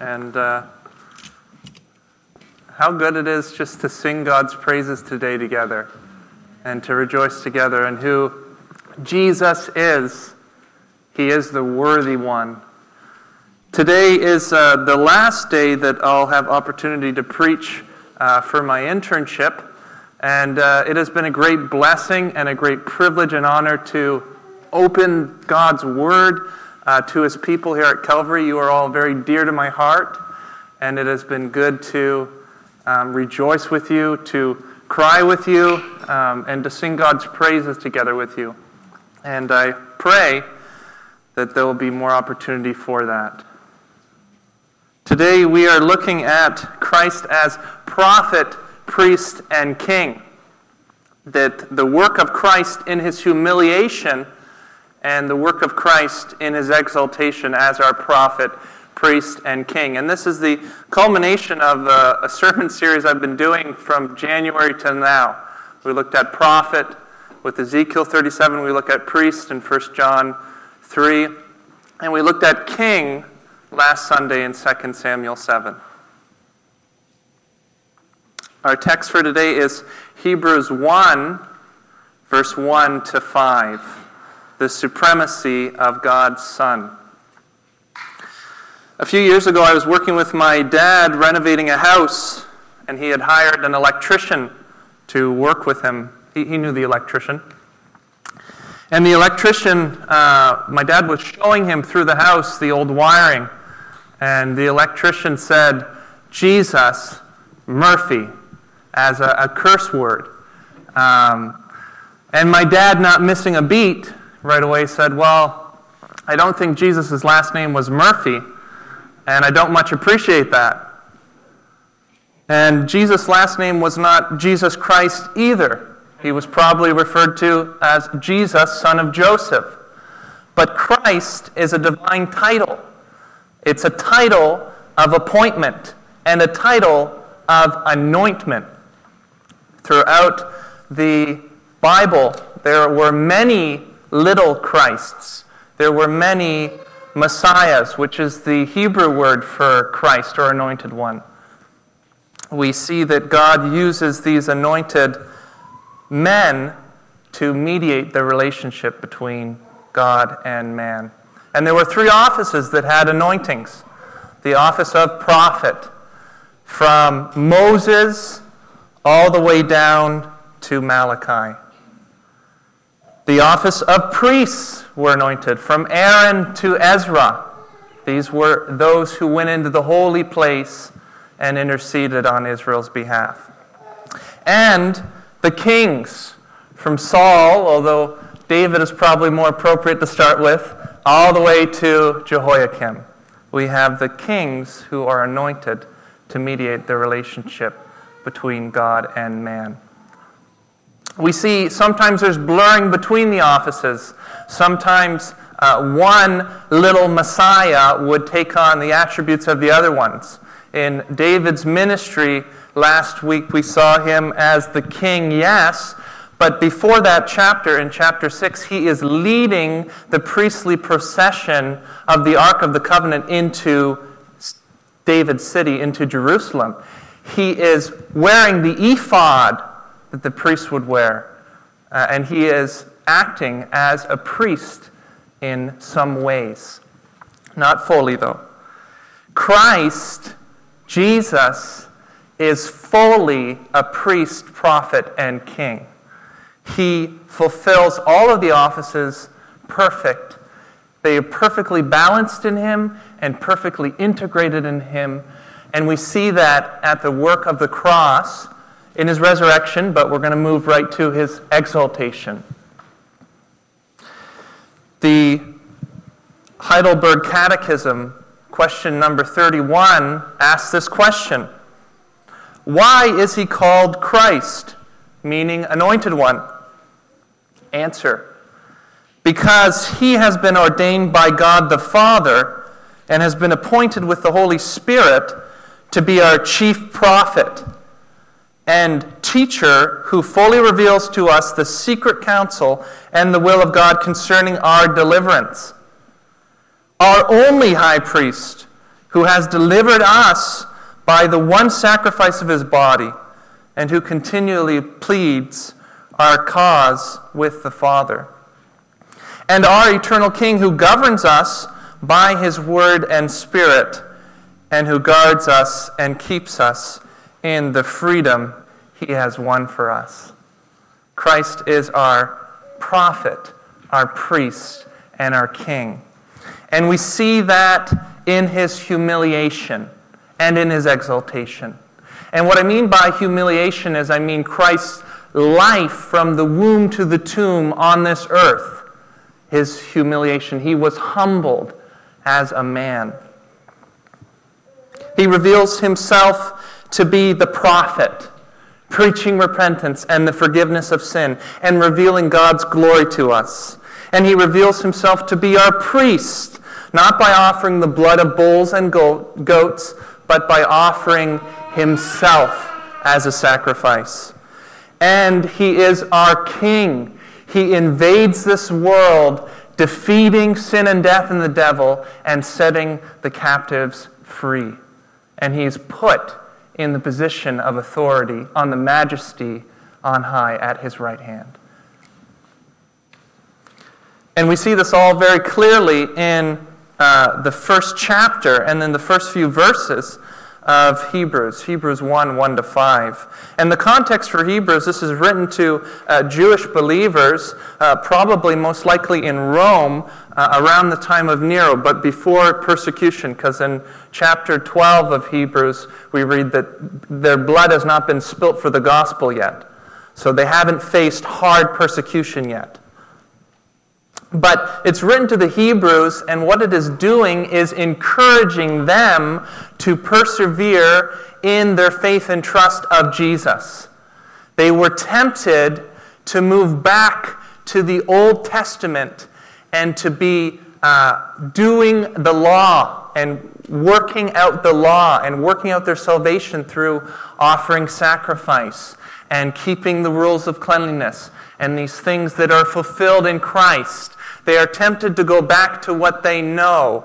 And uh, how good it is just to sing God's praises today together and to rejoice together and who Jesus is. He is the worthy one. Today is uh, the last day that I'll have opportunity to preach uh, for my internship. And uh, it has been a great blessing and a great privilege and honor to open God's Word uh, to His people here at Calvary. You are all very dear to my heart, and it has been good to um, rejoice with you, to cry with you, um, and to sing God's praises together with you. And I pray that there will be more opportunity for that. Today we are looking at Christ as prophet, priest, and king. That the work of Christ in his humiliation and the work of Christ in his exaltation as our prophet, priest, and king. And this is the culmination of a, a sermon series I've been doing from January to now. We looked at prophet with Ezekiel 37, we looked at priest in 1 John 3, and we looked at king last Sunday in 2 Samuel 7. Our text for today is Hebrews 1, verse 1 to 5 the supremacy of God's Son. A few years ago, I was working with my dad renovating a house, and he had hired an electrician to work with him. He, he knew the electrician. And the electrician, uh, my dad was showing him through the house the old wiring. And the electrician said, Jesus, Murphy, as a, a curse word. Um, and my dad, not missing a beat, right away said, Well, I don't think Jesus' last name was Murphy, and I don't much appreciate that. And Jesus' last name was not Jesus Christ either. He was probably referred to as Jesus, son of Joseph. But Christ is a divine title. It's a title of appointment and a title of anointment. Throughout the Bible, there were many little Christs. There were many Messiahs, which is the Hebrew word for Christ or anointed one. We see that God uses these anointed men to mediate the relationship between God and man. And there were three offices that had anointings the office of prophet, from Moses all the way down to Malachi. The office of priests were anointed from Aaron to Ezra. These were those who went into the holy place and interceded on Israel's behalf. And the kings from Saul, although David is probably more appropriate to start with, all the way to Jehoiakim. We have the kings who are anointed to mediate the relationship between God and man we see sometimes there's blurring between the offices. Sometimes uh, one little Messiah would take on the attributes of the other ones. In David's ministry last week, we saw him as the king, yes, but before that chapter, in chapter 6, he is leading the priestly procession of the Ark of the Covenant into David's city, into Jerusalem. He is wearing the ephod that the priest would wear. Uh, and he is acting as a priest in some ways. Not fully, though. Christ, Jesus, is fully a priest, prophet, and king. He fulfills all of the offices perfect. They are perfectly balanced in him and perfectly integrated in him. And we see that at the work of the cross in his resurrection, but we're going to move right to his exaltation. The Heidelberg Catechism, question number 31, asks this question Why is he called Christ, meaning anointed one? Answer Because he has been ordained by God the Father and has been appointed with the Holy Spirit to be our chief prophet and teacher who fully reveals to us the secret counsel and the will of God concerning our deliverance. Our only high priest who has delivered us by the one sacrifice of his body, and who continually pleads our cause with the Father. And our eternal King, who governs us by his word and spirit, and who guards us and keeps us in the freedom he has won for us. Christ is our prophet, our priest, and our king. And we see that in his humiliation and in his exaltation. And what I mean by humiliation is I mean Christ's life from the womb to the tomb on this earth. His humiliation. He was humbled as a man. He reveals himself to be the prophet, preaching repentance and the forgiveness of sin, and revealing God's glory to us. And he reveals himself to be our priest, not by offering the blood of bulls and goats, but by offering himself as a sacrifice. And he is our king. He invades this world, defeating sin and death and the devil, and setting the captives free. And he's put in the position of authority on the majesty on high at his right hand. And we see this all very clearly in uh, the first chapter and then the first few verses of Hebrews, Hebrews 1 1 to 5. And the context for Hebrews, this is written to uh, Jewish believers, uh, probably most likely in Rome uh, around the time of Nero, but before persecution, because in chapter 12 of Hebrews, we read that their blood has not been spilt for the gospel yet. So they haven't faced hard persecution yet. But it's written to the Hebrews, and what it is doing is encouraging them to persevere in their faith and trust of Jesus. They were tempted to move back to the Old Testament and to be uh, doing the law and working out the law and working out their salvation through offering sacrifice and keeping the rules of cleanliness and these things that are fulfilled in Christ they are tempted to go back to what they know.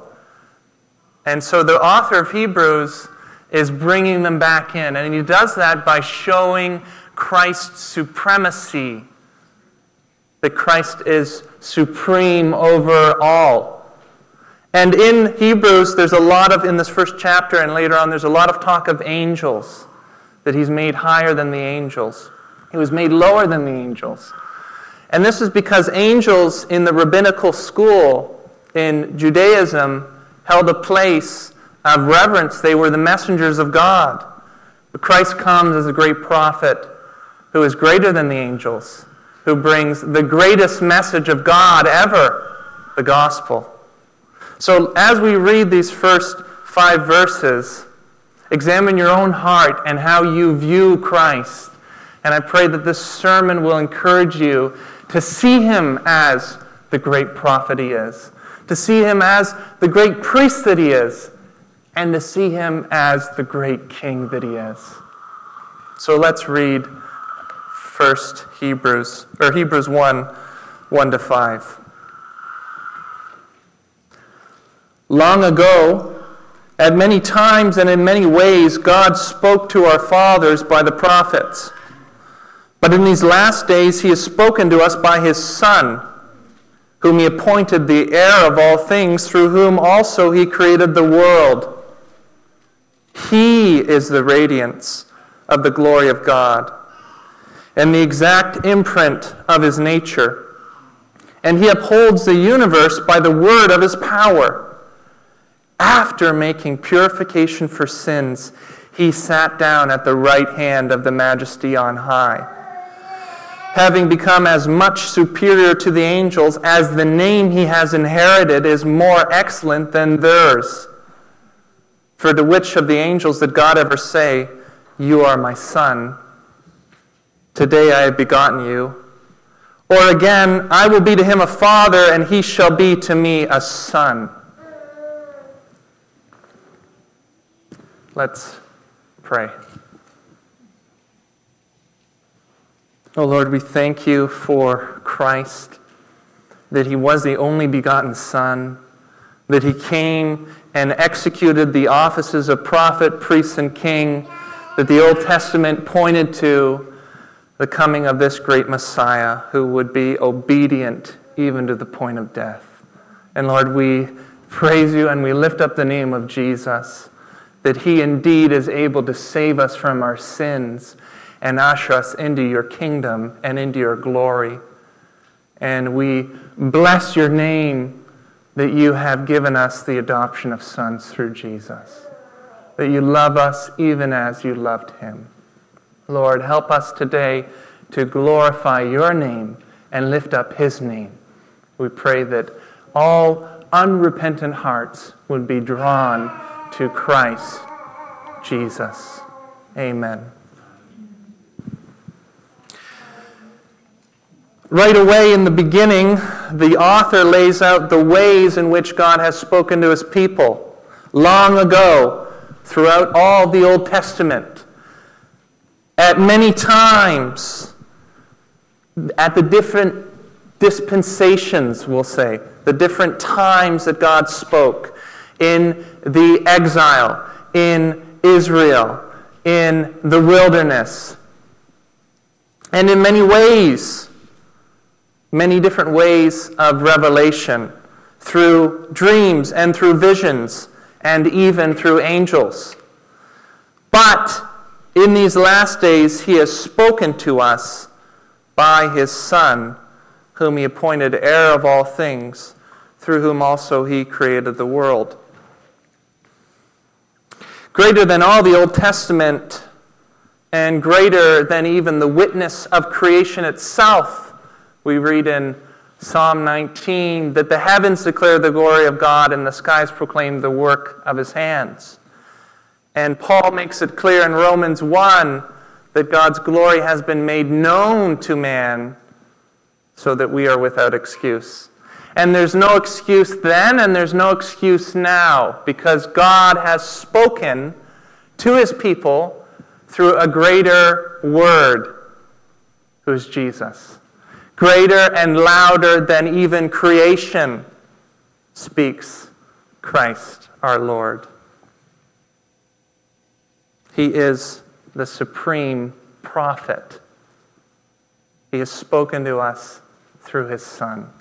And so the author of Hebrews is bringing them back in. And he does that by showing Christ's supremacy, that Christ is supreme over all. And in Hebrews, there's a lot of, in this first chapter and later on, there's a lot of talk of angels, that he's made higher than the angels. He was made lower than the angels. And this is because angels in the rabbinical school in Judaism held a place of reverence. They were the messengers of God. But Christ comes as a great prophet who is greater than the angels, who brings the greatest message of God ever, the gospel. So as we read these first five verses, examine your own heart and how you view Christ. And I pray that this sermon will encourage you to see him as the great prophet he is, to see him as the great priest that he is, and to see him as the great king that he is. So let's read first Hebrews or Hebrews 1 1 to 5. Long ago, at many times and in many ways, God spoke to our fathers by the prophets. But in these last days, he has spoken to us by his Son, whom he appointed the heir of all things, through whom also he created the world. He is the radiance of the glory of God and the exact imprint of his nature. And he upholds the universe by the word of his power. After making purification for sins, he sat down at the right hand of the majesty on high having become as much superior to the angels as the name he has inherited is more excellent than theirs. For to which of the angels did God ever say, You are my son? Today I have begotten you. Or again, I will be to him a father, and he shall be to me a son. Let's pray. Oh Lord, we thank you for Christ, that he was the only begotten Son, that he came and executed the offices of prophet, priest, and king that the Old Testament pointed to the coming of this great Messiah who would be obedient even to the point of death. And Lord, we praise you and we lift up the name of Jesus, that he indeed is able to save us from our sins and usher us into your kingdom and into your glory. And we bless your name that you have given us the adoption of sons through Jesus, that you love us even as you loved him. Lord, help us today to glorify your name and lift up his name. We pray that all unrepentant hearts would be drawn to Christ Jesus. Amen. Right away in the beginning, the author lays out the ways in which God has spoken to his people long ago throughout all the Old Testament. At many times, at the different dispensations, we'll say, the different times that God spoke in the exile, in Israel, in the wilderness, and in many ways many different ways of revelation through dreams and through visions and even through angels. But in these last days, he has spoken to us by his Son, whom he appointed heir of all things, through whom also he created the world. Greater than all the Old Testament, and greater than even the witness of creation itself, we read in Psalm 19 that the heavens declare the glory of God and the skies proclaim the work of his hands. And Paul makes it clear in Romans 1 that God's glory has been made known to man so that we are without excuse. And there's no excuse then and there's no excuse now because God has spoken to his people through a greater word, who's Jesus greater and louder than even creation, speaks Christ our Lord. He is the supreme prophet. He has spoken to us through his Son.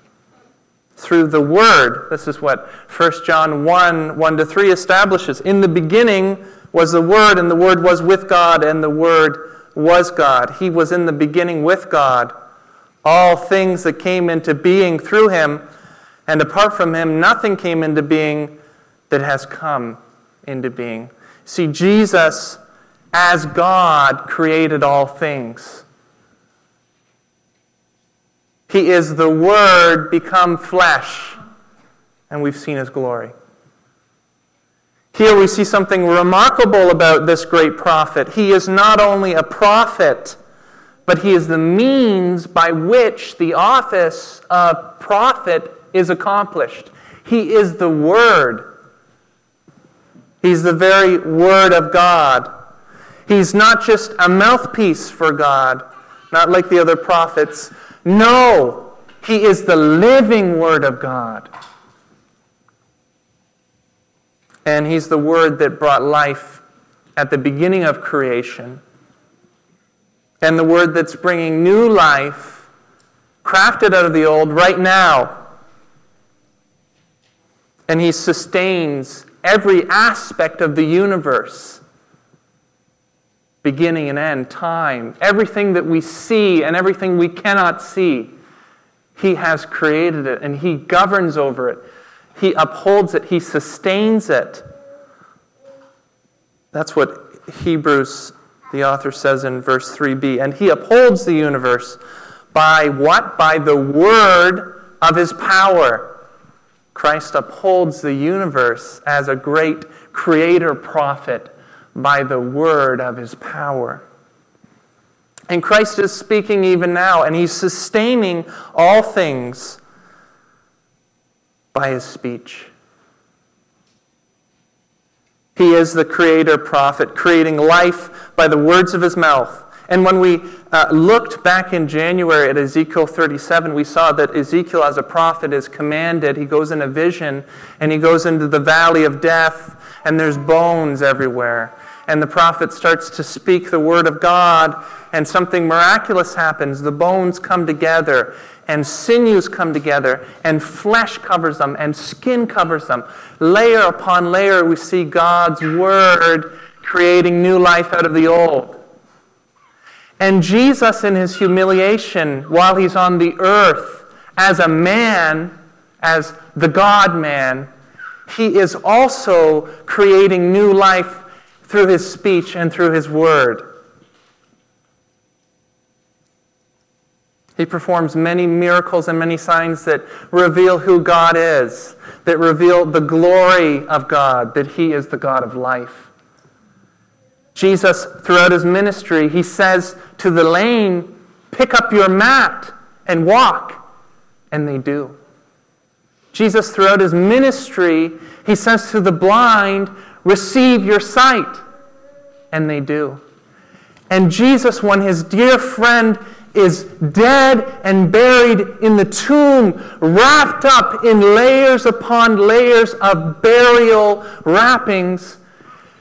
Through the Word, this is what 1 John 1 1 to 3 establishes. In the beginning was the Word, and the Word was with God, and the Word was God. He was in the beginning with God all things that came into being through him, and apart from him, nothing came into being that has come into being. See, Jesus, as God, created all things. He is the Word become flesh, and we've seen his glory. Here we see something remarkable about this great prophet. He is not only a prophet, but he is the means by which the office of prophet is accomplished. He is the Word. He's the very Word of God. He's not just a mouthpiece for God, not like the other prophets. No, he is the living Word of God. And he's the Word that brought life at the beginning of creation and the word that's bringing new life, crafted out of the old right now. And he sustains every aspect of the universe beginning and end, time, everything that we see and everything we cannot see. He has created it and He governs over it. He upholds it, He sustains it. That's what Hebrews the author says in verse 3b. And he upholds the universe by what? By the word of his power. Christ upholds the universe as a great creator prophet by the word of his power. And Christ is speaking even now, and he's sustaining all things by his speech. He is the creator prophet, creating life by the words of his mouth And when we uh, looked back in January at Ezekiel 37, we saw that Ezekiel, as a prophet, is commanded. He goes in a vision and he goes into the valley of death, and there's bones everywhere. And the prophet starts to speak the word of God, and something miraculous happens. The bones come together, and sinews come together, and flesh covers them, and skin covers them. Layer upon layer, we see God's word creating new life out of the old. And Jesus, in his humiliation, while he's on the earth as a man, as the God man, he is also creating new life through his speech and through his word. He performs many miracles and many signs that reveal who God is, that reveal the glory of God, that he is the God of life. Jesus, throughout his ministry, he says to the lame, Pick up your mat and walk. And they do. Jesus, throughout his ministry, he says to the blind, Receive your sight. And they do. And Jesus, when his dear friend is dead and buried in the tomb, wrapped up in layers upon layers of burial wrappings,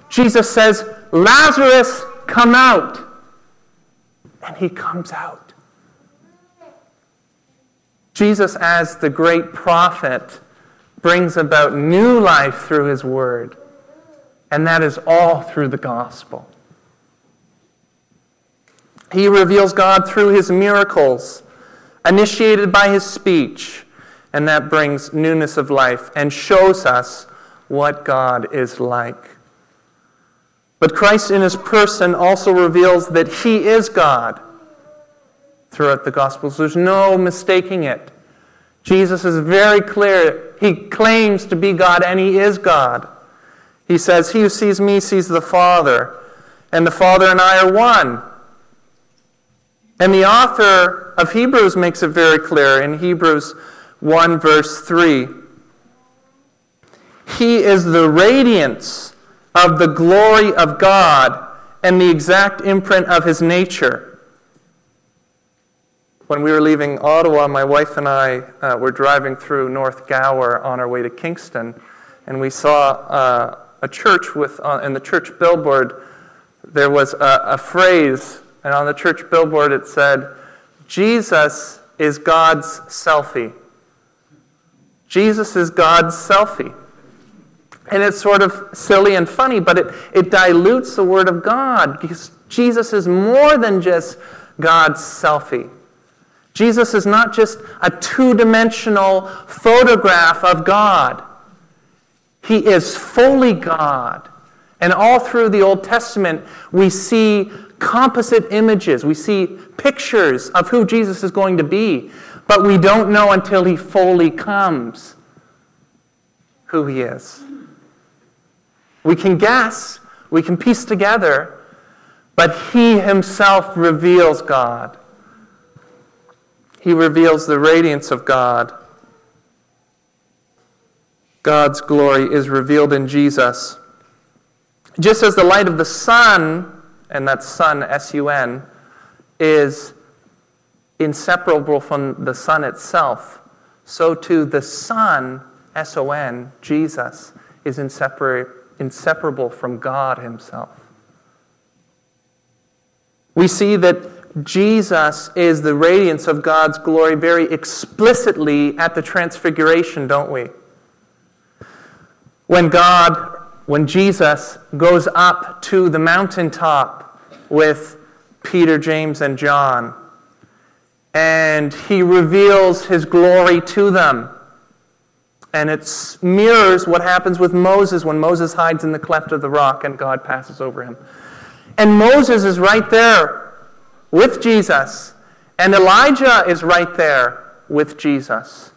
Jesus says, Lazarus, come out. And he comes out. Jesus, as the great prophet, brings about new life through his word. And that is all through the gospel. He reveals God through his miracles, initiated by his speech, and that brings newness of life and shows us what God is like. But Christ in his person also reveals that he is God throughout the Gospels. There's no mistaking it. Jesus is very clear. He claims to be God, and he is God. He says, He who sees me sees the Father, and the Father and I are one. And the author of Hebrews makes it very clear in Hebrews 1, verse 3. He is the radiance of the glory of God and the exact imprint of his nature. When we were leaving Ottawa, my wife and I uh, were driving through North Gower on our way to Kingston, and we saw uh, a church with, uh, in the church billboard, there was a, a phrase, and on the church billboard it said, Jesus is God's selfie. Jesus is God's selfie. And it's sort of silly and funny, but it, it dilutes the Word of God because Jesus is more than just God's selfie. Jesus is not just a two dimensional photograph of God, He is fully God. And all through the Old Testament, we see composite images, we see pictures of who Jesus is going to be, but we don't know until He fully comes who He is. We can guess, we can piece together, but He Himself reveals God. He reveals the radiance of God. God's glory is revealed in Jesus. Just as the light of the sun, and that sun, S U N, is inseparable from the sun itself, so too the Son, S O N, Jesus, is inseparable inseparable from God Himself. We see that Jesus is the radiance of God's glory very explicitly at the Transfiguration, don't we? When God, when Jesus goes up to the mountaintop with Peter, James, and John, and he reveals his glory to them. And it mirrors what happens with Moses when Moses hides in the cleft of the rock and God passes over him. And Moses is right there with Jesus. And Elijah is right there with Jesus.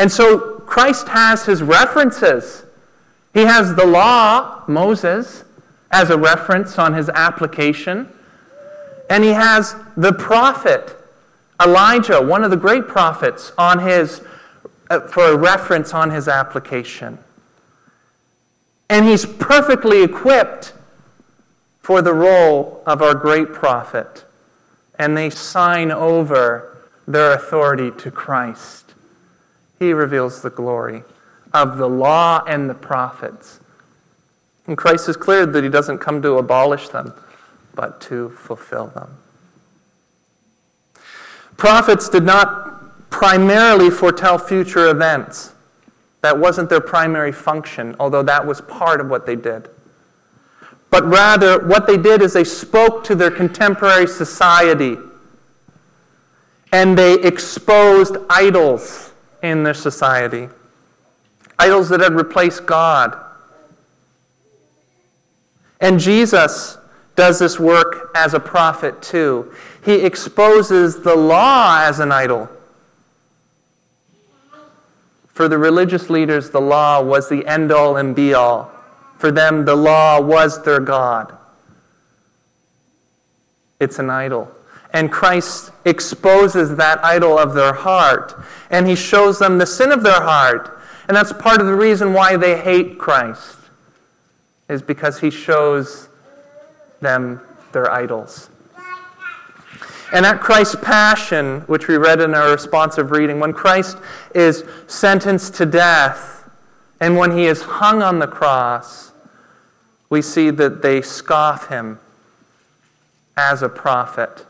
And so Christ has his references. He has the law, Moses, as a reference on his application. And he has the prophet, Elijah, one of the great prophets, on his uh, for a reference on his application. And he's perfectly equipped for the role of our great prophet, and they sign over their authority to Christ. He reveals the glory of the law and the prophets. And Christ is clear that he doesn't come to abolish them, but to fulfill them. Prophets did not primarily foretell future events. That wasn't their primary function, although that was part of what they did. But rather, what they did is they spoke to their contemporary society and they exposed idols in their society, idols that had replaced God. And Jesus does this work as a prophet too. He exposes the law as an idol. For the religious leaders, the law was the end all and be all. For them, the law was their God. It's an idol. And Christ exposes that idol of their heart, and he shows them the sin of their heart. And that's part of the reason why they hate Christ, is because he shows them their idols. And at Christ's passion, which we read in our responsive reading, when Christ is sentenced to death and when he is hung on the cross, we see that they scoff him as a prophet.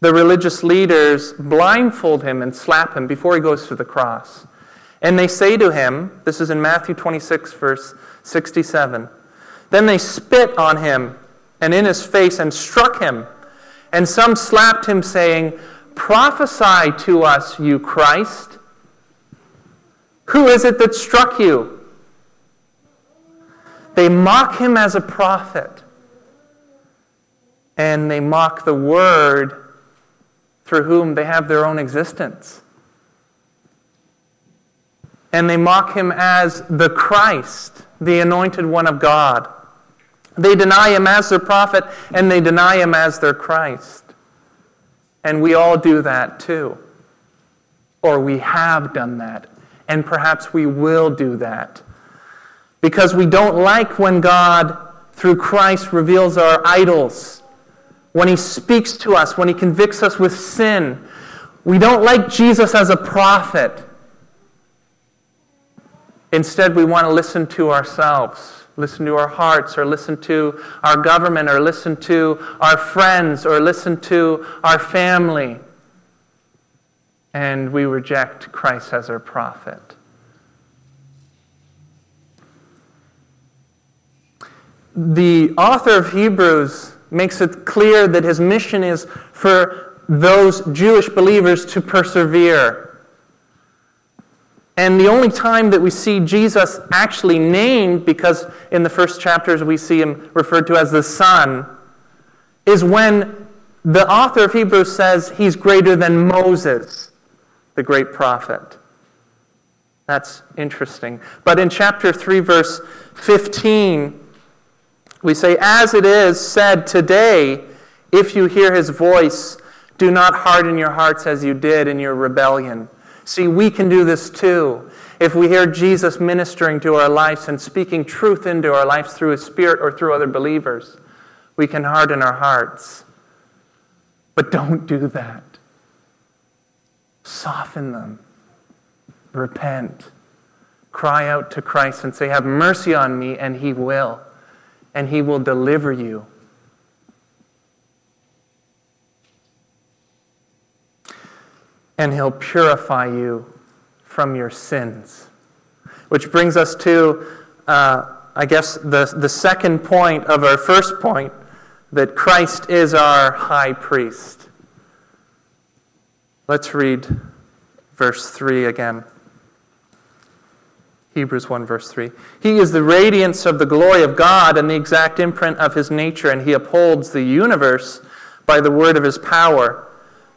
The religious leaders blindfold him and slap him before he goes to the cross. And they say to him, this is in Matthew 26, verse 67, then they spit on him and in his face and struck him. And some slapped him, saying, Prophesy to us, you Christ. Who is it that struck you? They mock him as a prophet. And they mock the word through whom they have their own existence. And they mock him as the Christ, the anointed one of God. They deny him as their prophet and they deny him as their Christ. And we all do that too. Or we have done that. And perhaps we will do that. Because we don't like when God, through Christ, reveals our idols. When he speaks to us, when he convicts us with sin. We don't like Jesus as a prophet. Instead, we want to listen to ourselves listen to our hearts, or listen to our government, or listen to our friends, or listen to our family. And we reject Christ as our prophet. The author of Hebrews makes it clear that his mission is for those Jewish believers to persevere and the only time that we see Jesus actually named, because in the first chapters we see him referred to as the Son, is when the author of Hebrews says he's greater than Moses, the great prophet. That's interesting. But in chapter 3, verse 15, we say, As it is said today, if you hear his voice, do not harden your hearts as you did in your rebellion. See, we can do this too. If we hear Jesus ministering to our lives and speaking truth into our lives through His Spirit or through other believers, we can harden our hearts. But don't do that. Soften them. Repent. Cry out to Christ and say, Have mercy on me, and He will. And He will deliver you. and he'll purify you from your sins. Which brings us to, uh, I guess, the, the second point of our first point that Christ is our high priest. Let's read verse 3 again. Hebrews 1, verse 3. He is the radiance of the glory of God and the exact imprint of his nature, and he upholds the universe by the word of his power.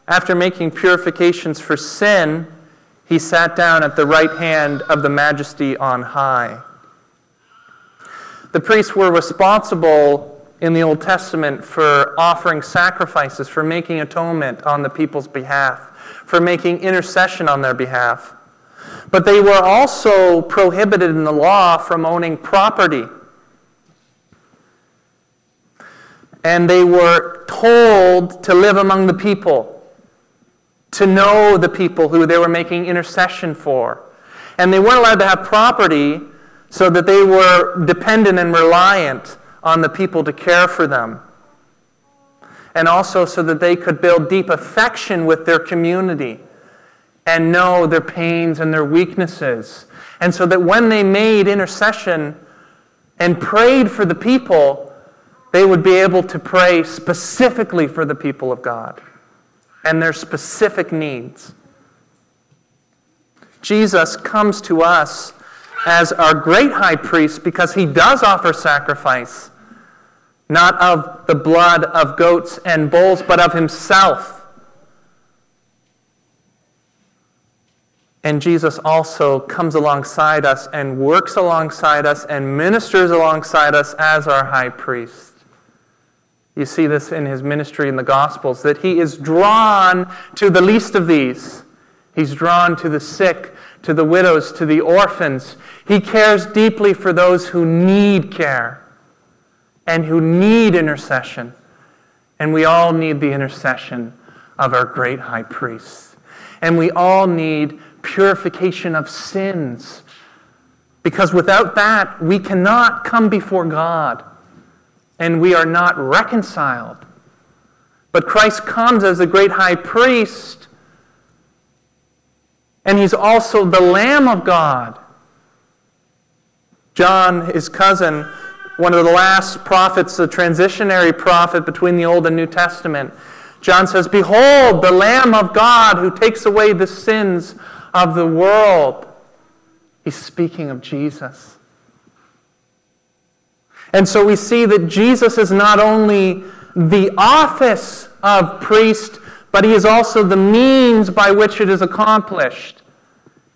After making purifications for sin, he sat down at the right hand of the majesty on high. The priests were responsible in the Old Testament for offering sacrifices, for making atonement on the people's behalf, for making intercession on their behalf. But they were also prohibited in the law from owning property. and they were told to live among the people, to know the people who they were making intercession for. And they weren't allowed to have property so that they were dependent and reliant on the people to care for them. And also so that they could build deep affection with their community and know their pains and their weaknesses. And so that when they made intercession and prayed for the people, they would be able to pray specifically for the people of God and their specific needs. Jesus comes to us as our great high priest because he does offer sacrifice, not of the blood of goats and bulls, but of himself. And Jesus also comes alongside us and works alongside us and ministers alongside us as our high priest. You see this in his ministry in the Gospels, that he is drawn to the least of these. He's drawn to the sick, to the widows, to the orphans. He cares deeply for those who need care and who need intercession. And we all need the intercession of our great high priest. And we all need purification of sins. Because without that, we cannot come before God and we are not reconciled. But Christ comes as the great high priest, and he's also the Lamb of God. John, his cousin, one of the last prophets, the transitionary prophet between the Old and New Testament, John says, Behold, the Lamb of God who takes away the sins of the world. He's speaking of Jesus. And so we see that Jesus is not only the office of priest, but he is also the means by which it is accomplished.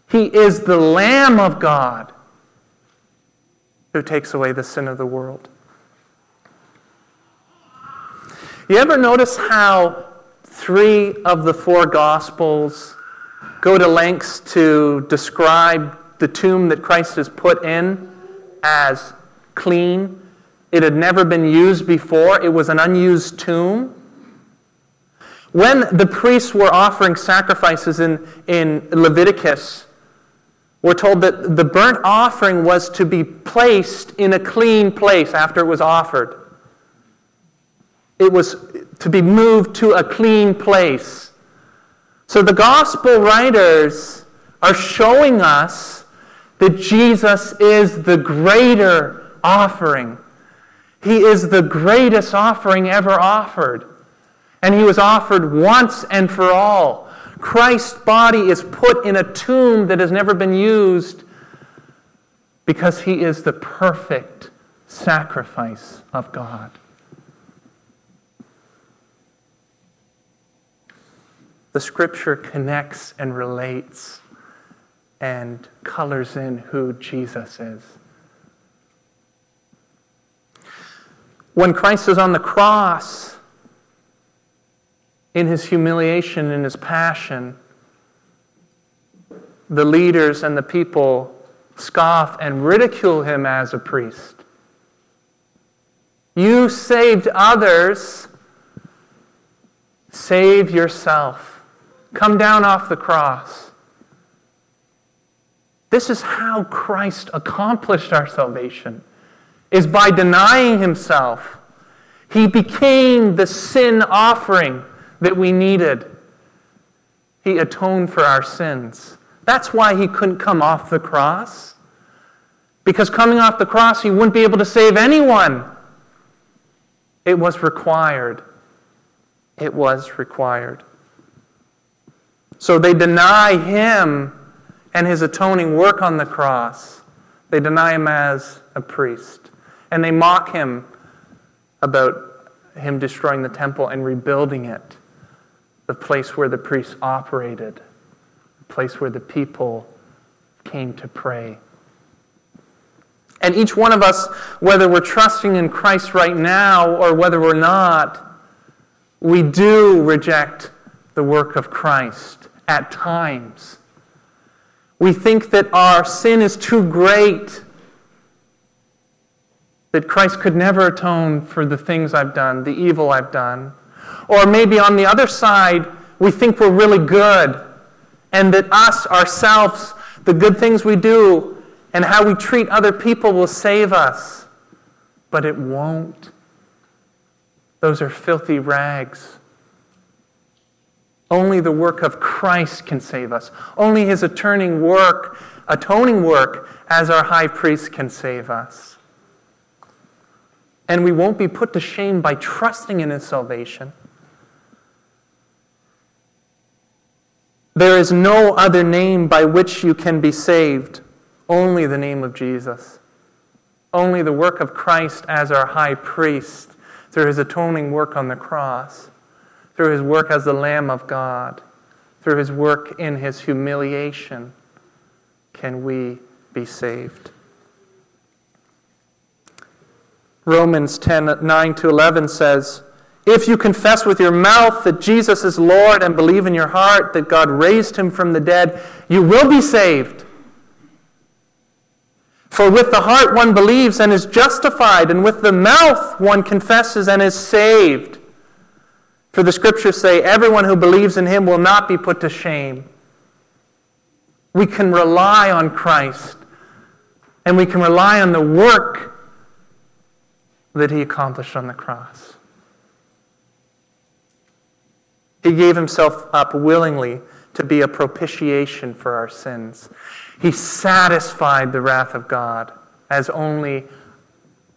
He is the Lamb of God who takes away the sin of the world. You ever notice how three of the four Gospels go to lengths to describe the tomb that Christ has put in as clean. It had never been used before, it was an unused tomb. When the priests were offering sacrifices in, in Leviticus, we're told that the burnt offering was to be placed in a clean place after it was offered. It was to be moved to a clean place. So the gospel writers are showing us that Jesus is the greater offering. He is the greatest offering ever offered. And he was offered once and for all. Christ's body is put in a tomb that has never been used because he is the perfect sacrifice of God. The scripture connects and relates and colors in who Jesus is. When Christ is on the cross, in his humiliation, in his passion, the leaders and the people scoff and ridicule him as a priest. You saved others, save yourself. Come down off the cross. This is how Christ accomplished our salvation is by denying himself. He became the sin offering that we needed. He atoned for our sins. That's why he couldn't come off the cross. Because coming off the cross, he wouldn't be able to save anyone. It was required. It was required. So they deny him and his atoning work on the cross. They deny him as a priest. And they mock him about him destroying the temple and rebuilding it, the place where the priests operated, the place where the people came to pray. And each one of us, whether we're trusting in Christ right now or whether we're not, we do reject the work of Christ at times. We think that our sin is too great. that Christ could never atone for the things I've done, the evil I've done. Or maybe on the other side, we think we're really good and that us, ourselves, the good things we do, and how we treat other people will save us. But it won't. Those are filthy rags. Only the work of Christ can save us. Only his atoning work, atoning work as our high priest can save us. And we won't be put to shame by trusting in his salvation. There is no other name by which you can be saved, only the name of Jesus. Only the work of Christ as our high priest through his atoning work on the cross, through his work as the Lamb of God, through his work in his humiliation, can we be saved. Romans 10 9 to 11 says, if you confess with your mouth that Jesus is Lord and believe in your heart that God raised him from the dead, you will be saved. For with the heart one believes and is justified, and with the mouth one confesses and is saved. For the scriptures say, everyone who believes in him will not be put to shame. We can rely on Christ, and we can rely on the work that he accomplished on the cross. He gave himself up willingly to be a propitiation for our sins. He satisfied the wrath of God as only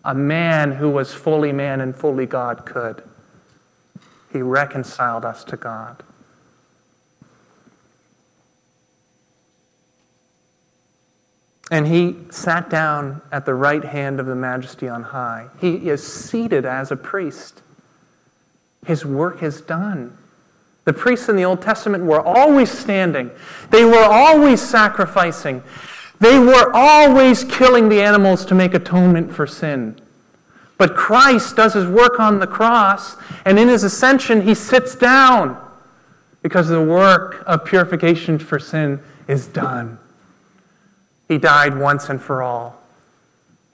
a man who was fully man and fully God could. He reconciled us to God. And he sat down at the right hand of the majesty on high. He is seated as a priest. His work is done. The priests in the Old Testament were always standing, they were always sacrificing, they were always killing the animals to make atonement for sin. But Christ does his work on the cross, and in his ascension, he sits down because the work of purification for sin is done. He died once and for all.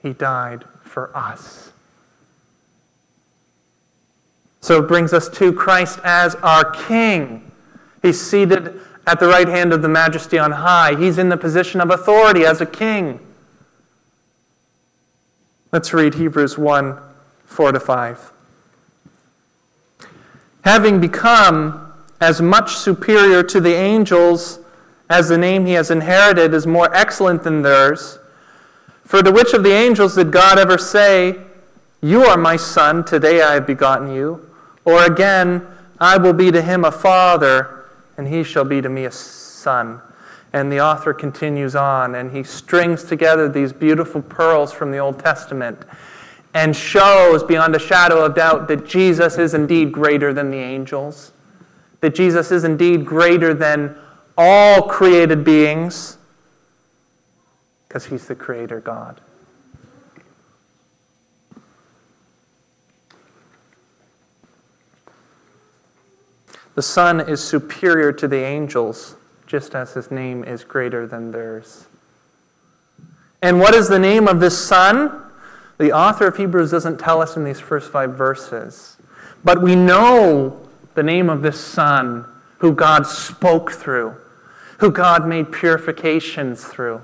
He died for us. So it brings us to Christ as our King. He's seated at the right hand of the majesty on high. He's in the position of authority as a king. Let's read Hebrews 1 4 to 5. Having become as much superior to the angels as the name he has inherited is more excellent than theirs, for to which of the angels did God ever say, You are my son, today I have begotten you? Or again, I will be to him a father, and he shall be to me a son. And the author continues on, and he strings together these beautiful pearls from the Old Testament and shows beyond a shadow of doubt that Jesus is indeed greater than the angels, that Jesus is indeed greater than all created beings, because he's the creator God. The Son is superior to the angels, just as his name is greater than theirs. And what is the name of this Son? The author of Hebrews doesn't tell us in these first five verses. But we know the name of this Son who God spoke through, who God made purifications through,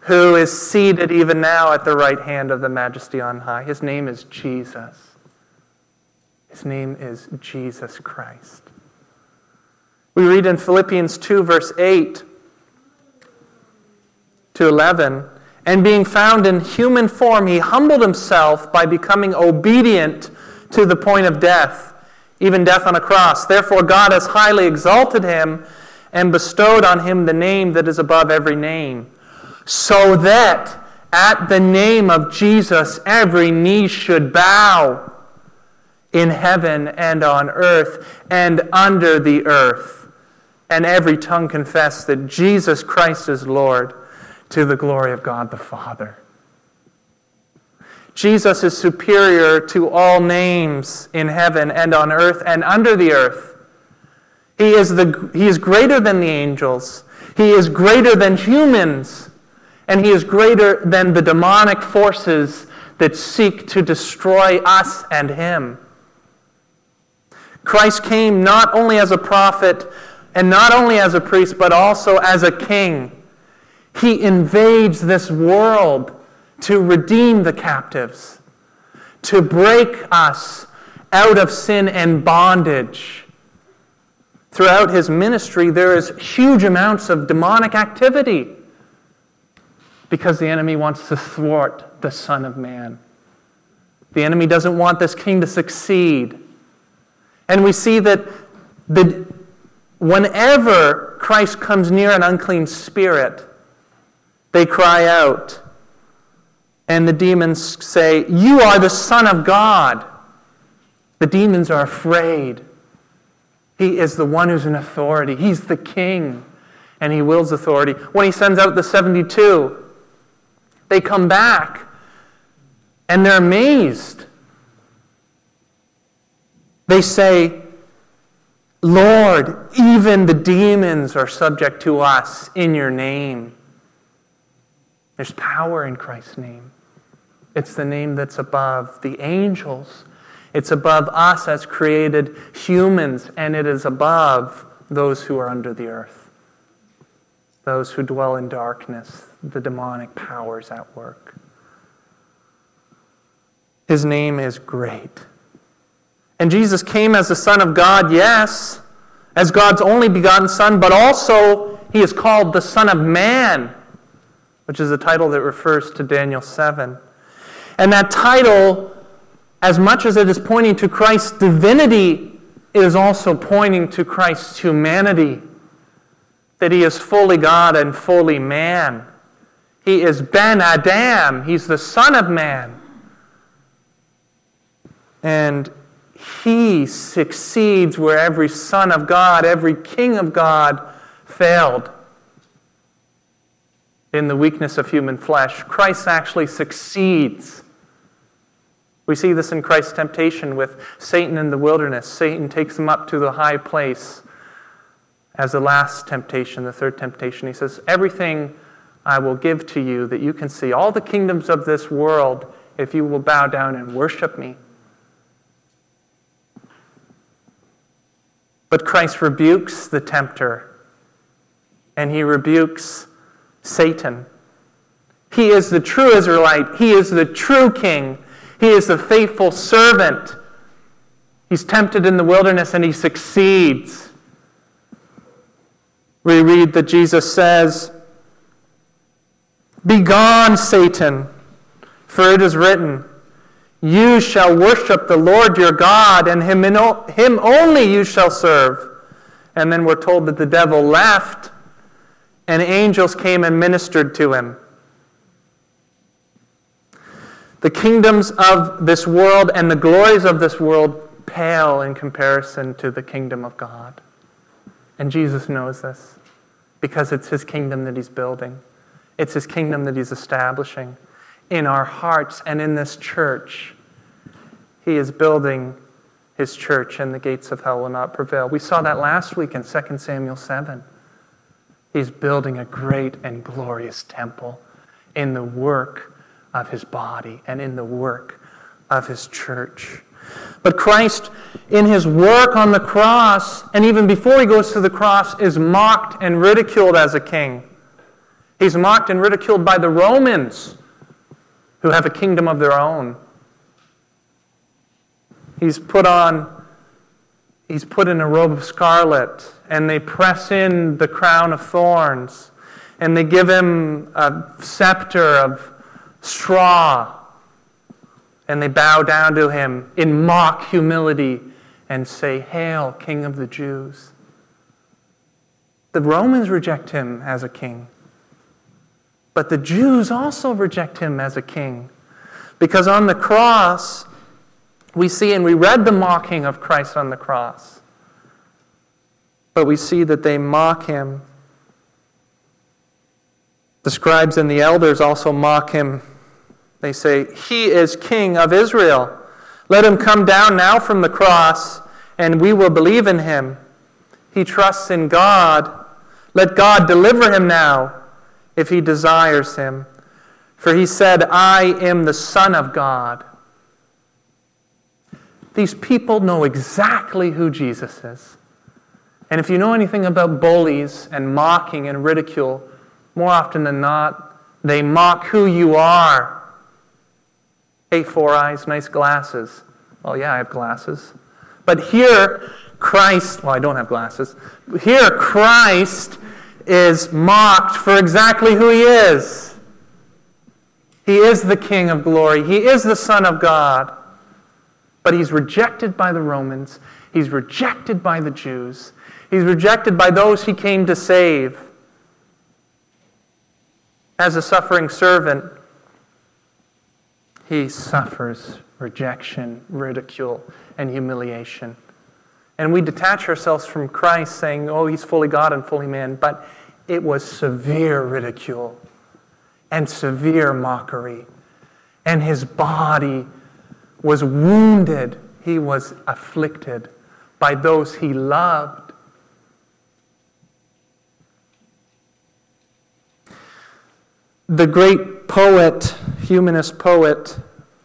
who is seated even now at the right hand of the Majesty on high. His name is Jesus. His name is Jesus Christ. We read in Philippians 2, verse 8 to 11 And being found in human form, he humbled himself by becoming obedient to the point of death, even death on a cross. Therefore, God has highly exalted him and bestowed on him the name that is above every name, so that at the name of Jesus every knee should bow in heaven and on earth and under the earth and every tongue confess that Jesus Christ is Lord to the glory of God the Father. Jesus is superior to all names in heaven and on earth and under the earth. He is, the, he is greater than the angels. He is greater than humans. And he is greater than the demonic forces that seek to destroy us and him. Christ came not only as a prophet and not only as a priest, but also as a king. He invades this world to redeem the captives, to break us out of sin and bondage. Throughout his ministry, there is huge amounts of demonic activity because the enemy wants to thwart the Son of Man. The enemy doesn't want this king to succeed. And we see that the, whenever Christ comes near an unclean spirit, they cry out. And the demons say, You are the Son of God. The demons are afraid. He is the one who's in authority. He's the king, and he wills authority. When he sends out the 72, they come back and they're amazed. They say, Lord, even the demons are subject to us in your name. There's power in Christ's name. It's the name that's above the angels. It's above us as created humans, and it is above those who are under the earth, those who dwell in darkness, the demonic powers at work. His name is great. And Jesus came as the Son of God, yes, as God's only begotten Son, but also he is called the Son of Man, which is a title that refers to Daniel 7. And that title, as much as it is pointing to Christ's divinity, it is also pointing to Christ's humanity, that he is fully God and fully man. He is Ben Adam, he's the Son of Man. And he succeeds where every Son of God, every King of God failed in the weakness of human flesh. Christ actually succeeds we see this in Christ's temptation with Satan in the wilderness. Satan takes him up to the high place as the last temptation, the third temptation. He says, Everything I will give to you that you can see, all the kingdoms of this world, if you will bow down and worship me. But Christ rebukes the tempter and he rebukes Satan. He is the true Israelite, he is the true king. He is the faithful servant. He's tempted in the wilderness and he succeeds. We read that Jesus says, Begone, Satan, for it is written, You shall worship the Lord your God, and him, him only you shall serve. And then we're told that the devil left, and angels came and ministered to him. The kingdoms of this world and the glories of this world pale in comparison to the kingdom of God. And Jesus knows this because it's his kingdom that he's building, it's his kingdom that he's establishing in our hearts and in this church. He is building his church, and the gates of hell will not prevail. We saw that last week in 2 Samuel 7. He's building a great and glorious temple in the work of his body and in the work of his church. But Christ, in his work on the cross, and even before he goes to the cross, is mocked and ridiculed as a king. He's mocked and ridiculed by the Romans, who have a kingdom of their own. He's put on, he's put in a robe of scarlet, and they press in the crown of thorns, and they give him a scepter of straw. And they bow down to him in mock humility and say, Hail, King of the Jews. The Romans reject him as a king. But the Jews also reject him as a king. Because on the cross, we see and we read the mocking of Christ on the cross. But we see that they mock him. The scribes and the elders also mock him they say, He is King of Israel. Let him come down now from the cross, and we will believe in him. He trusts in God. Let God deliver him now, if he desires him. For he said, I am the Son of God. These people know exactly who Jesus is. And if you know anything about bullies and mocking and ridicule, more often than not, they mock who you are. Hey, four eyes, nice glasses. Well, yeah, I have glasses. But here, Christ, well, I don't have glasses. Here, Christ is mocked for exactly who he is. He is the King of glory, he is the Son of God. But he's rejected by the Romans, he's rejected by the Jews, he's rejected by those he came to save. As a suffering servant, he suffers rejection, ridicule, and humiliation. And we detach ourselves from Christ saying, oh, he's fully God and fully man. But it was severe ridicule and severe mockery. And his body was wounded, he was afflicted by those he loved. The great poet, humanist poet,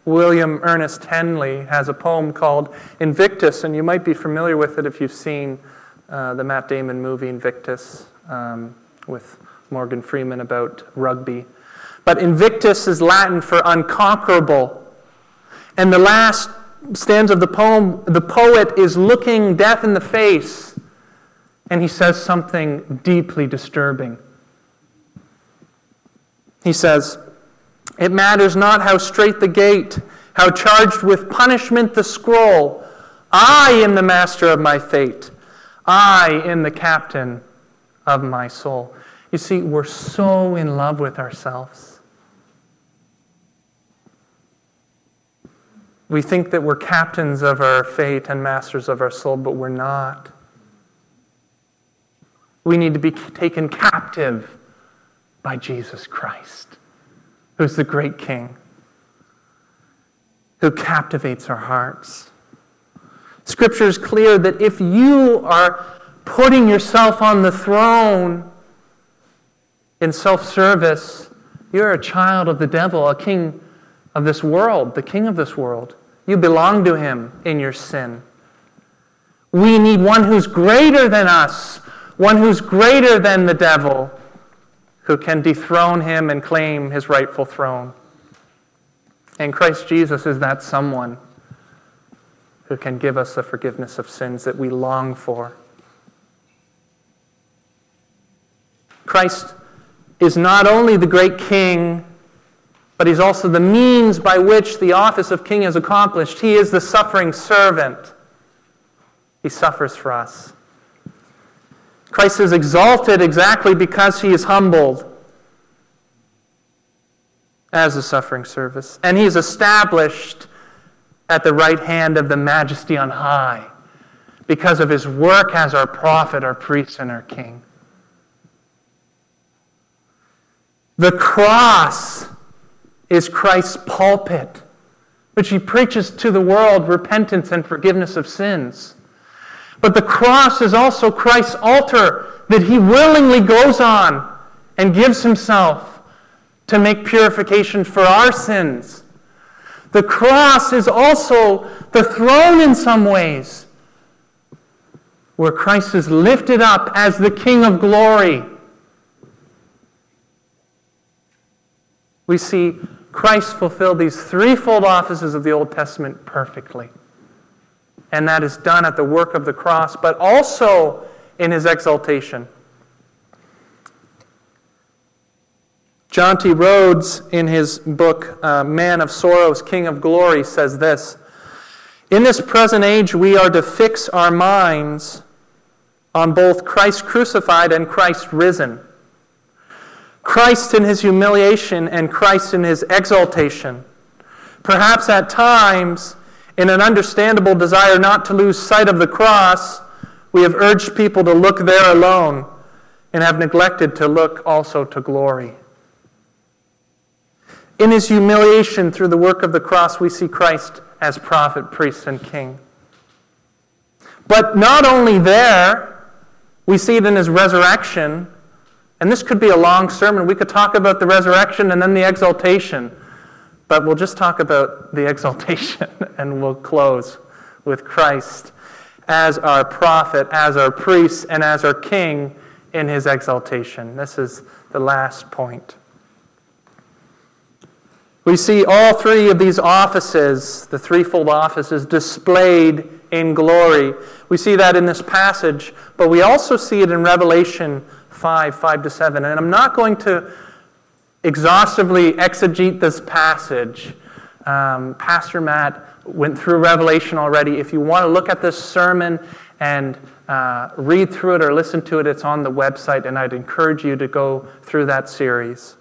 William Ernest Henley has a poem called Invictus, and you might be familiar with it if you've seen uh, the Matt Damon movie Invictus um, with Morgan Freeman about rugby. But Invictus is Latin for unconquerable. And the last stanza of the poem, the poet is looking death in the face, and he says something deeply disturbing. He says, It matters not how straight the gate, how charged with punishment the scroll. I am the master of my fate. I am the captain of my soul. You see, we're so in love with ourselves. We think that we're captains of our fate and masters of our soul, but we're not. We need to be taken captive by Jesus Christ, who's the great King, who captivates our hearts. Scripture is clear that if you are putting yourself on the throne in self service, you're a child of the devil, a king of this world, the king of this world. You belong to him in your sin. We need one who's greater than us, one who's greater than the devil, who can dethrone him and claim his rightful throne. And Christ Jesus is that someone who can give us the forgiveness of sins that we long for. Christ is not only the great king but he's also the means by which the office of king is accomplished. He is the suffering servant. He suffers for us. Christ is exalted exactly because he is humbled as a suffering service. And he is established at the right hand of the majesty on high because of his work as our prophet, our priest, and our king. The cross is Christ's pulpit, which he preaches to the world repentance and forgiveness of sins. But the cross is also Christ's altar that he willingly goes on and gives himself to make purification for our sins. The cross is also the throne in some ways, where Christ is lifted up as the King of glory. We see Christ fulfilled these threefold offices of the Old Testament perfectly. And that is done at the work of the cross, but also in his exaltation. Jonty Rhodes, in his book, uh, Man of Sorrows, King of Glory, says this In this present age, we are to fix our minds on both Christ crucified and Christ risen. Christ in his humiliation and Christ in his exaltation. Perhaps at times, in an understandable desire not to lose sight of the cross, we have urged people to look there alone and have neglected to look also to glory. In his humiliation through the work of the cross, we see Christ as prophet, priest, and king. But not only there, we see it in his resurrection And this could be a long sermon. We could talk about the resurrection and then the exaltation. But we'll just talk about the exaltation and we'll close with Christ as our prophet, as our priest, and as our king in his exaltation. This is the last point. We see all three of these offices, the threefold offices, displayed in glory. We see that in this passage, but we also see it in Revelation 5 5 to 7. And I'm not going to exhaustively exegete this passage. Um, Pastor Matt went through Revelation already. If you want to look at this sermon and uh, read through it or listen to it, it's on the website, and I'd encourage you to go through that series.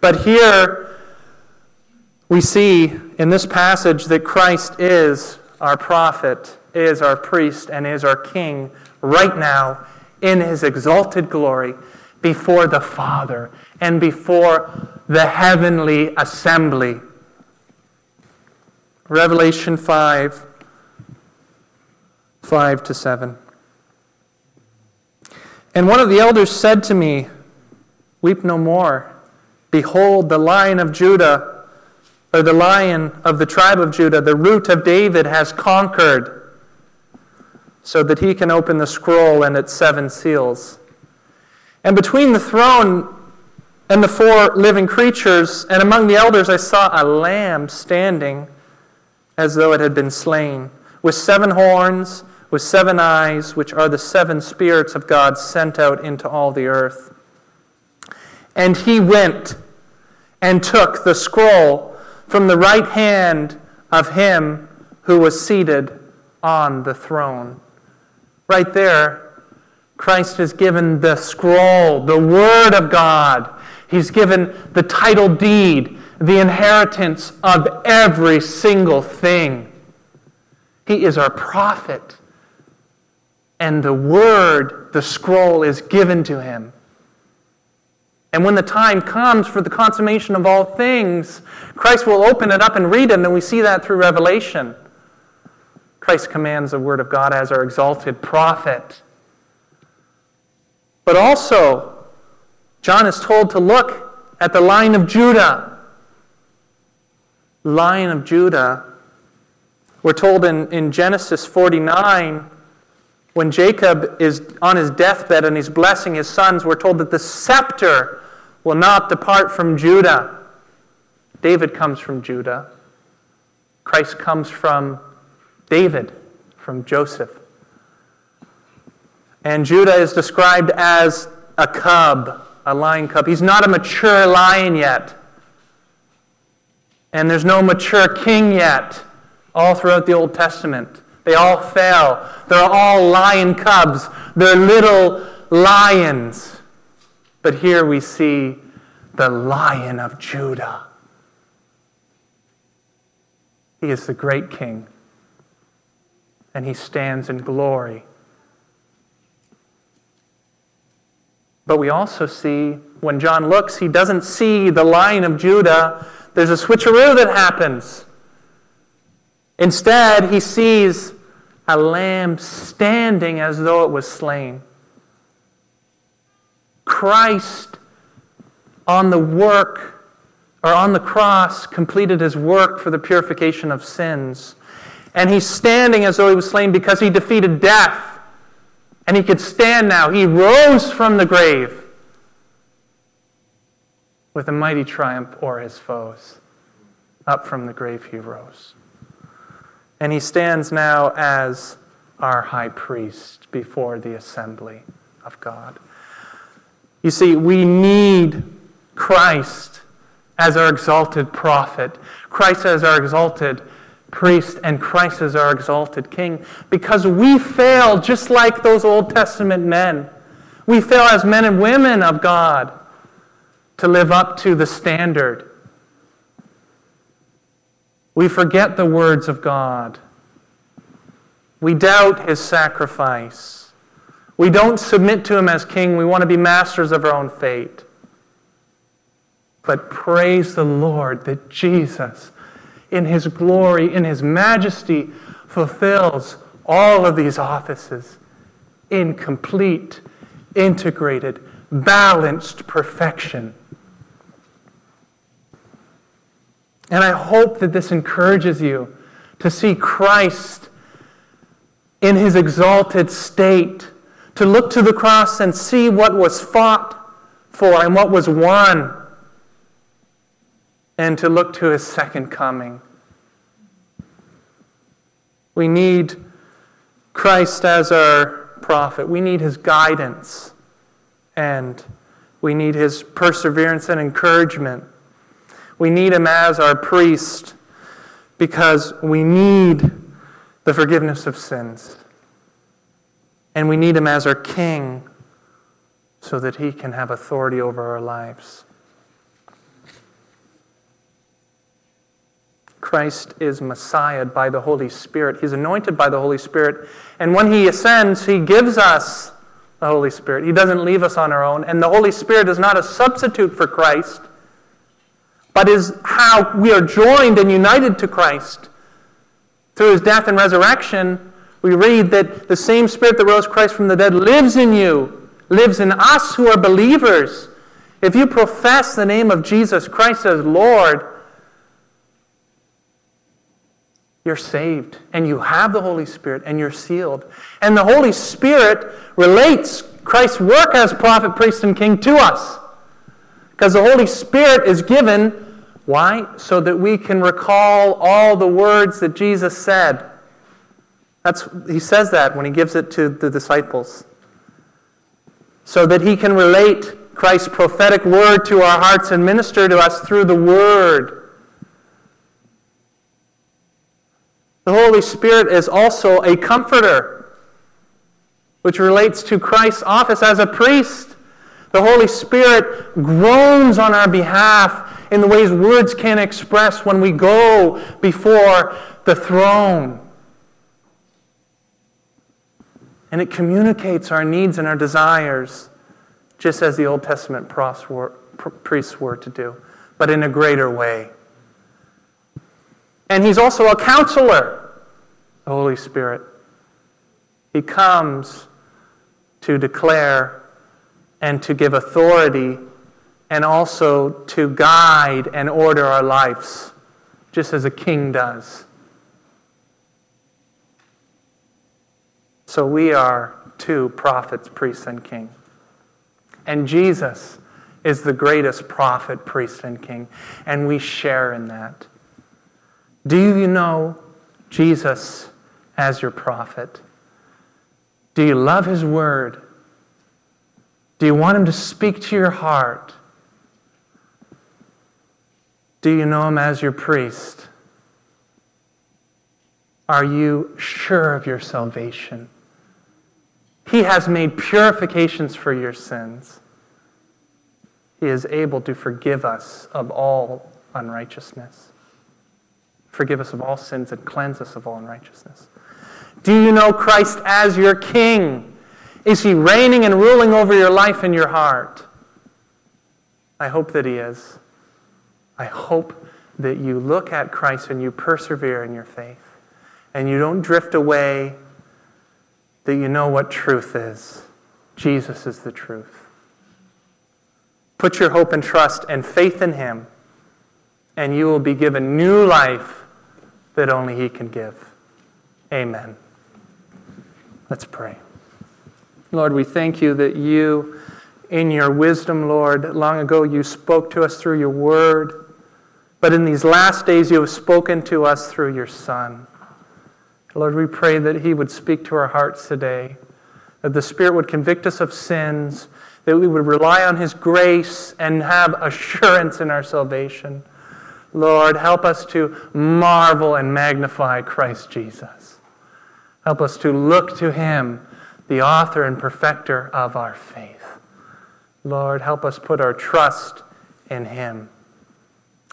But here, we see in this passage that Christ is our prophet, is our priest, and is our king right now in his exalted glory before the Father and before the heavenly assembly. Revelation 5 5 to 7. And one of the elders said to me, Weep no more. Behold, the lion of Judah, or the lion of the tribe of Judah, the root of David, has conquered, so that he can open the scroll and its seven seals. And between the throne and the four living creatures, and among the elders, I saw a lamb standing as though it had been slain, with seven horns, with seven eyes, which are the seven spirits of God sent out into all the earth. And he went and took the scroll from the right hand of him who was seated on the throne. Right there, Christ has given the scroll, the Word of God. He's given the title deed the inheritance of every single thing. He is our prophet. And the word, the scroll, is given to him. And when the time comes for the consummation of all things, Christ will open it up and read it, and we see that through Revelation. Christ commands the Word of God as our exalted prophet. But also, John is told to look at the line of Judah Line of Judah. We're told in, in Genesis 49, when Jacob is on his deathbed and he's blessing his sons, we're told that the scepter will not depart from Judah. David comes from Judah. Christ comes from David, from Joseph. And Judah is described as a cub, a lion cub. He's not a mature lion yet and there's no mature king yet. All throughout the Old Testament, they all fail. They're all lion cubs, they're little lions. But here we see the lion of Judah. He is the great king, and he stands in glory. But we also see, when John looks, he doesn't see the lion of Judah there's a switcheroo that happens. Instead, he sees a lamb standing as though it was slain. Christ on the work or on the cross completed his work for the purification of sins. And he's standing as though he was slain because he defeated death. And he could stand now. He rose from the grave with a mighty triumph o'er his foes. Up from the grave he rose. And he stands now as our high priest before the assembly of God. You see, we need Christ as our exalted prophet, Christ as our exalted priest, and Christ as our exalted king because we fail just like those Old Testament men. We fail as men and women of God to live up to the standard. We forget the words of God. We doubt his sacrifice. We don't submit to him as king. We want to be masters of our own fate. But praise the Lord that Jesus, in his glory, in his majesty, fulfills all of these offices in complete, integrated, balanced perfection. And I hope that this encourages you to see Christ in his exalted state, to look to the cross and see what was fought for and what was won, and to look to his second coming. We need Christ as our prophet. We need his guidance and we need his perseverance and encouragement. We need him as our priest because we need the forgiveness of sins. And we need him as our king so that he can have authority over our lives. Christ is Messiah by the Holy Spirit. He's anointed by the Holy Spirit. And when he ascends, he gives us the Holy Spirit. He doesn't leave us on our own. And the Holy Spirit is not a substitute for Christ, but is how we are joined and united to Christ. Through his death and resurrection, we read that the same Spirit that rose Christ from the dead lives in you, lives in us who are believers. If you profess the name of Jesus Christ as Lord, you're saved and you have the Holy Spirit and you're sealed. And the Holy Spirit relates Christ's work as prophet, priest, and king to us. Because the Holy Spirit is given, why? So that we can recall all the words that Jesus said. That's, he says that when he gives it to the disciples. So that he can relate Christ's prophetic word to our hearts and minister to us through the word. The Holy Spirit is also a comforter, which relates to Christ's office as a priest. The Holy Spirit groans on our behalf in the ways words can't express when we go before the throne. And it communicates our needs and our desires, just as the Old Testament priests were to do, but in a greater way. And he's also a counselor, the Holy Spirit. He comes to declare and to give authority and also to guide and order our lives, just as a king does. So we are too prophets, priests, and king. And Jesus is the greatest prophet, priest, and king. And we share in that. Do you know Jesus as your prophet? Do you love his word? Do you want him to speak to your heart? Do you know him as your priest? Are you sure of your salvation? He has made purifications for your sins. He is able to forgive us of all unrighteousness forgive us of all sins, and cleanse us of all unrighteousness. Do you know Christ as your King? Is he reigning and ruling over your life and your heart? I hope that he is. I hope that you look at Christ and you persevere in your faith and you don't drift away, that you know what truth is. Jesus is the truth. Put your hope and trust and faith in him, and you will be given new life that only He can give. Amen. Let's pray. Lord, we thank you that you, in your wisdom, Lord, long ago you spoke to us through your word, but in these last days you have spoken to us through your Son. Lord, we pray that He would speak to our hearts today, that the Spirit would convict us of sins, that we would rely on His grace and have assurance in our salvation. Lord, help us to marvel and magnify Christ Jesus. Help us to look to him, the author and perfecter of our faith. Lord, help us put our trust in him,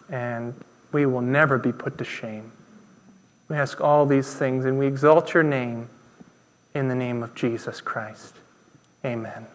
and we will never be put to shame. We ask all these things, and we exalt your name in the name of Jesus Christ. Amen.